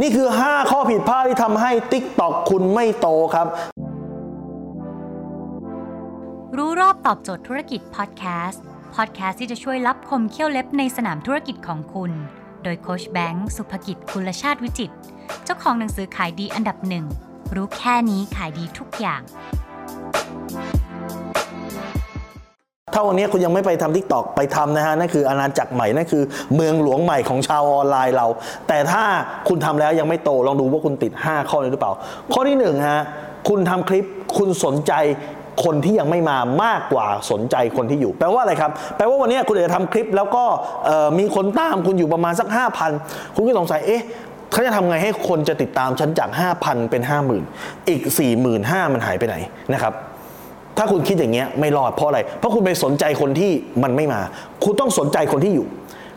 นี่คือ 5 ข้อผิดพลาดที่ทำให้ TikTok คุณไม่โตครับ รู้รอบตอบโจทย์ธุรกิจพอดแคสต์พอดแคสต์ที่จะช่วยลับคมเขี้ยวเล็บในสนามธุรกิจของคุณ โดยโค้ชแบงค์สุภกิจคุลชาติวิจิตรเจ้าของหนังสือขายดีอันดับหนึ่งรู้แค่นี้ขายดีทุกอย่าง ถ้าวันนี้คุณยังไม่ไปทำ TikTok ไปทำนะฮะนั่นคืออาณาจักรใหม่นั่นคือเมืองหลวงใหม่ของชาวออนไลน์เรา แต่ถ้าคุณทำแล้วยังไม่โตลองดูว่าคุณติด 5 ข้อนี้หรือเปล่า ข้อที่1ฮะคุณทำคลิปคุณสนใจคนที่ยังไม่มามากกว่าสนใจคนที่อยู่ แปลว่าอะไรครับ แปลว่าวันนี้คุณอาจจะทำคลิปแล้วก็มีคนตามคุณอยู่ประมาณสัก 5,000 คุณก็สงสัยเอ๊ะเขาจะทำไงให้คนจะติดตามฉันจาก 5,000 เป็น 50,000 อีก 45,000 มันหายไปไหนนะครับ ถ้าคุณคิดอย่างเงี้ยไม่รอดเพราะอะไร เพราะคุณไปสนใจคนที่มันไม่มา คุณต้องสนใจคนที่อยู่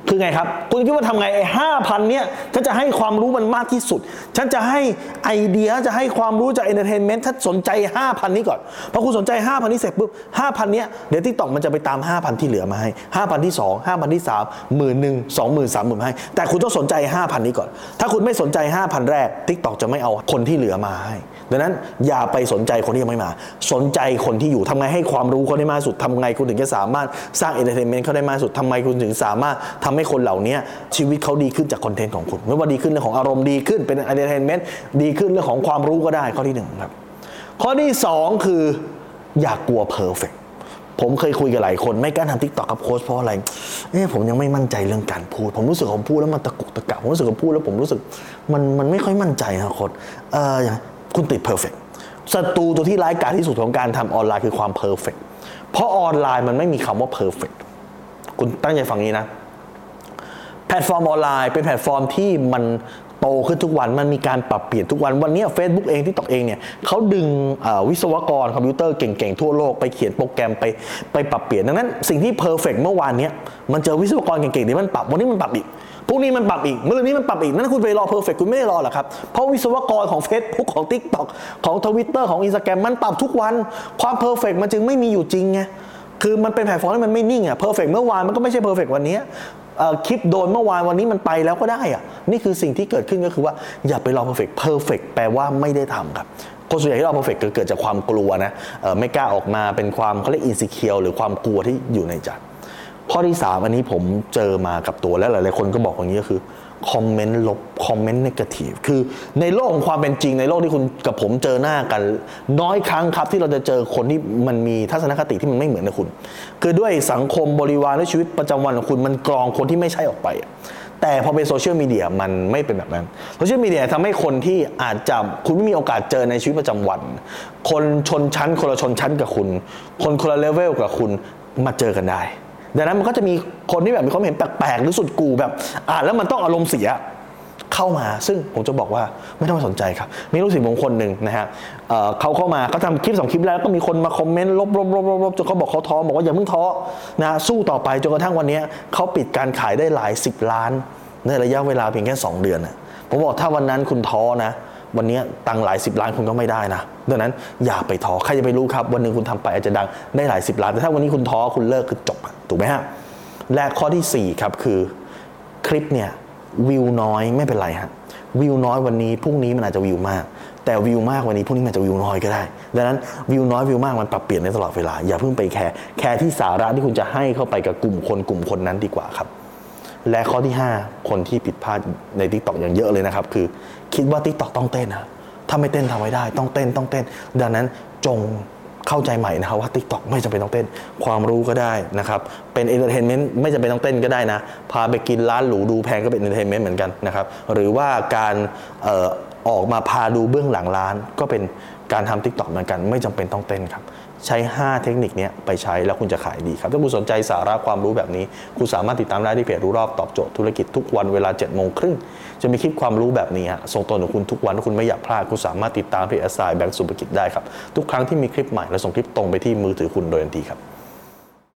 คือไงครับ คุณคิดว่าทำไงไอ้ห้าพันเนี้ยฉันจะให้ความรู้มันมากที่สุด ฉันจะให้ไอเดียจะให้ความรู้จาก entertainment ถ้าสนใจ5,000นี้ก่อนพอคุณสนใจ5,000นี้เสร็จปุ๊บ5,000เนี้ยเดี๋ยว TikTok มันจะไปตาม5,000ที่เหลือมาให้5,000ที่2 5,000ที่3หมื่นหนึ่งสองหมื่นสามหมื่นให้ แต่คุณต้องสนใจ5,000นี้ก่อน ถ้าคุณไม่สนใจ5,000แรก TikTok จะไม่เอาคนที่เหลือมาให้ ดังนั้นอย่าไปสนใจคนที่ยังไม่มา สนใจคนที่อยู่ทำไงให้ความรู้เขาได้มากสุดทำไงคุณถึงจะสามารถสร้าง entertainment เขาได้มากสุดทำไงคุณถึงสามารถทำให้คนเหล่านี้ชีวิตเขาดีขึ้นจากคอนเทนต์ของคุณไม่ว่าดีขึ้นเรื่องของอารมณ์ดีขึ้นเป็น entertainment ดีขึ้นเรื่องของความรู้ก็ได้ข้อที่หนึ่งครับข้อที่สองคืออย่ากลัว perfect ผมเคยคุยกับหลายคนไม่กล้าทำ TikTok กับโค้ชเพราะอะไร เอ๊ะผมยังไม่มั่นใจเรื่องการพูด ผมรู้สึกผมพูดแล้วมันตะกุกตะกักผมรู้สึกผมพูดแล้วผมรู้สึกมันมันไม่ค่อยมั่นใจนะโค้ชเอออย่าง คุณติด perfect ศัตรูตัวที่ร้ายกาจที่สุดของการทำออนไลน์คือความ perfect เพราะออนไลน์มันไม่มีคำว่า perfect คุณตั้งใจฟังนี้นะ แพลตฟอร์มออนไลน์เป็นแพลตฟอร์มที่มัน โตขึ้นทุกวันมันมีการปรับเปลี่ยนทุกวันวันนี้ Facebook เอง TikTok เองเนี่ยเขาดึงวิศวกรคอมพิวเตอร์เก่งๆ ทั่วโลกไปเขียนโปรแกรมไปไปปรับเปลี่ยนดังนั้นสิ่งที่ perfect เมื่อวานเนี้ยมันเจอวิศวกรเก่งๆเดี๋ยวมันปรับวันนี้มันปรับอีกพรุ่งนี้มันปรับอีกมะรืนนี้มันปรับอีก นั้นคุณไปรอ perfect คุณไม่ได้รอหรอกครับ เพราะวิศวกรของ Facebook ของ TikTok ของ Twitter ของ Instagram มันปรับทุกวัน ความ perfect มันจึงไม่มีอยู่จริงไงคือมันเป็นแพลตฟอร์มที่มันไม่นิ่งอะ perfect เมื่อวานมันก็ไม่ใช่ perfect วันนี้คลิปโดนเมื่อวานวันนี้มันไปแล้วก็ได้อะนี่คือสิ่งที่เกิดขึ้นก็คือว่าอย่าไปรอ perfect perfect แปลว่าไม่ได้ทำครับคนส่วนใหญ่ที่รอ perfect เกิดจากความกลัวนะไม่กล้าออกมาเป็นความเขาเรียก insecure หรือความกลัวที่อยู่ในใจข้อที่ 3 อันนี้ผมเจอมากับตัวและหลาย ๆ คนก็บอกอย่างนี้ก็คือ คอมเมนต์ลบคอมเมนต์ negative คือในโลกของความเป็นจริงในโลกที่คุณกับผมเจอหน้ากัน น้อยครั้งครับที่เราจะเจอคนที่มันมีทัศนคติที่มันไม่เหมือนกับคุณ คือด้วยสังคมบริวารและชีวิตประจำวันของคุณมันกรองคนที่ไม่ใช่ออกไป แต่พอเป็นโซเชียลมีเดียมันไม่เป็นแบบนั้นโซเชียลมีเดียทำให้คนที่อาจจะคุณไม่มีโอกาสเจอในชีวิตประจำวัน คนชนชั้นคนละชนชั้นกับคุณ คนคนละเลเวลกับคุณมาเจอกันได้ ดังนั้นมันก็จะมีคนที่แบบมีความเห็นแปลกๆหรือสุดกูแบบอ่านแล้วมันต้องอารมณ์เสียเข้ามา ซึ่งผมจะบอกว่าไม่ต้องไปสนใจครับ มีลูกศิษย์ผมคนหนึ่งนะฮะเเขาเข้ามาเขาทำคลิปสองคลิปแล้วก็มีคนมาคอมเมนต์ลบลบลบลบจนเขาบอกเขาท้อบอกว่าอย่าเพิ่งท้อนะฮะสู้ต่อไปจนกระทั่งวันนี้เขาปิดการขายได้หลายสิบล้าน ในระยะเวลาเพียงแค่ 2 เดือนผมบอกถ้าวันนั้นคุณท้อนะ วันนี้ตังหลายสิบล้านคุณก็ไม่ได้นะดังนั้นอย่าไปท้อใครจะไปรู้ครับ วันหนึ่งคุณทำไปอาจจะดังได้หลายสิบล้าน แต่ถ้าวันนี้คุณท้อคุณเลิกคือจบอะถูกไหมฮะและข้อทีสี่ 4 ครับคือคลิปเนี่ยวิวน้อยไม่เป็นไรฮะวิวน้อยวันนี้พรุ่งนี้มันอาจจะวิวมาก แต่วิวมากวันนี้พรุ่งนี้มันอาจจะวิวน้อยก็ได้ ดังนั้นวิวน้อยวิวมากมันปรับเปลี่ยนได้ตลอดเวลาอย่าเพิ่งไปแคร์แคร์ที่สาระที่คุณจะให้เข้าไปกับกลุ่มคนกลุ่มคนนั้นดีกว่าครับ และข้อที่ 5 คนที่ผิดพลาดใน t ิ k t o k อย่างเยอะเลยนะครับ คือคิดว่า t ิ k t o k ต้องเต้นนะถ้าไม่เต้นทำไม่ได้ ต้องเต้นต้องเต้น ดังนั้นจงเข้าใจใหม่นะครับว่า t ิ k t o k ไม่จำเป็นต้องเต้น ความรู้ก็ได้นะครับ เป็น entertainment ไม่จำเป็นต้องเต้นก็ได้นะ พาไปกินร้านหรูดูแพงก็เป็น entertainment เหมือนกันนะครับ หรือว่าการออออกมาพาดูเบื้องหลังร้าน ก็เป็นการทำ t ิ k t o k เหมือนกัน ไม่จำเป็นต้องเต้นครับ ใช้ 5 เทคนิคนี้ไปใช้แล้วคุณจะขายดีครับ ถ้าคุณสนใจสาระความรู้แบบนี้ คุณสามารถติดตามได้ที่เพจรู้รอบตอบโจทย์ธุรกิจทุกวันเวลา7จ็ดโมงครึ่งจะมีคลิปความรู้แบบนี้ฮะส่งตรงถึงคุณทุกวันถ้าคุณไม่อยากพลาด คุณสามารถติดตามเพจอสไซแบงก์สุภกิจได้ครับ ทุกครั้งที่มีคลิปใหม่เราส่งคลิปตรงไปที่มือถือคุณโดยทันทีครับ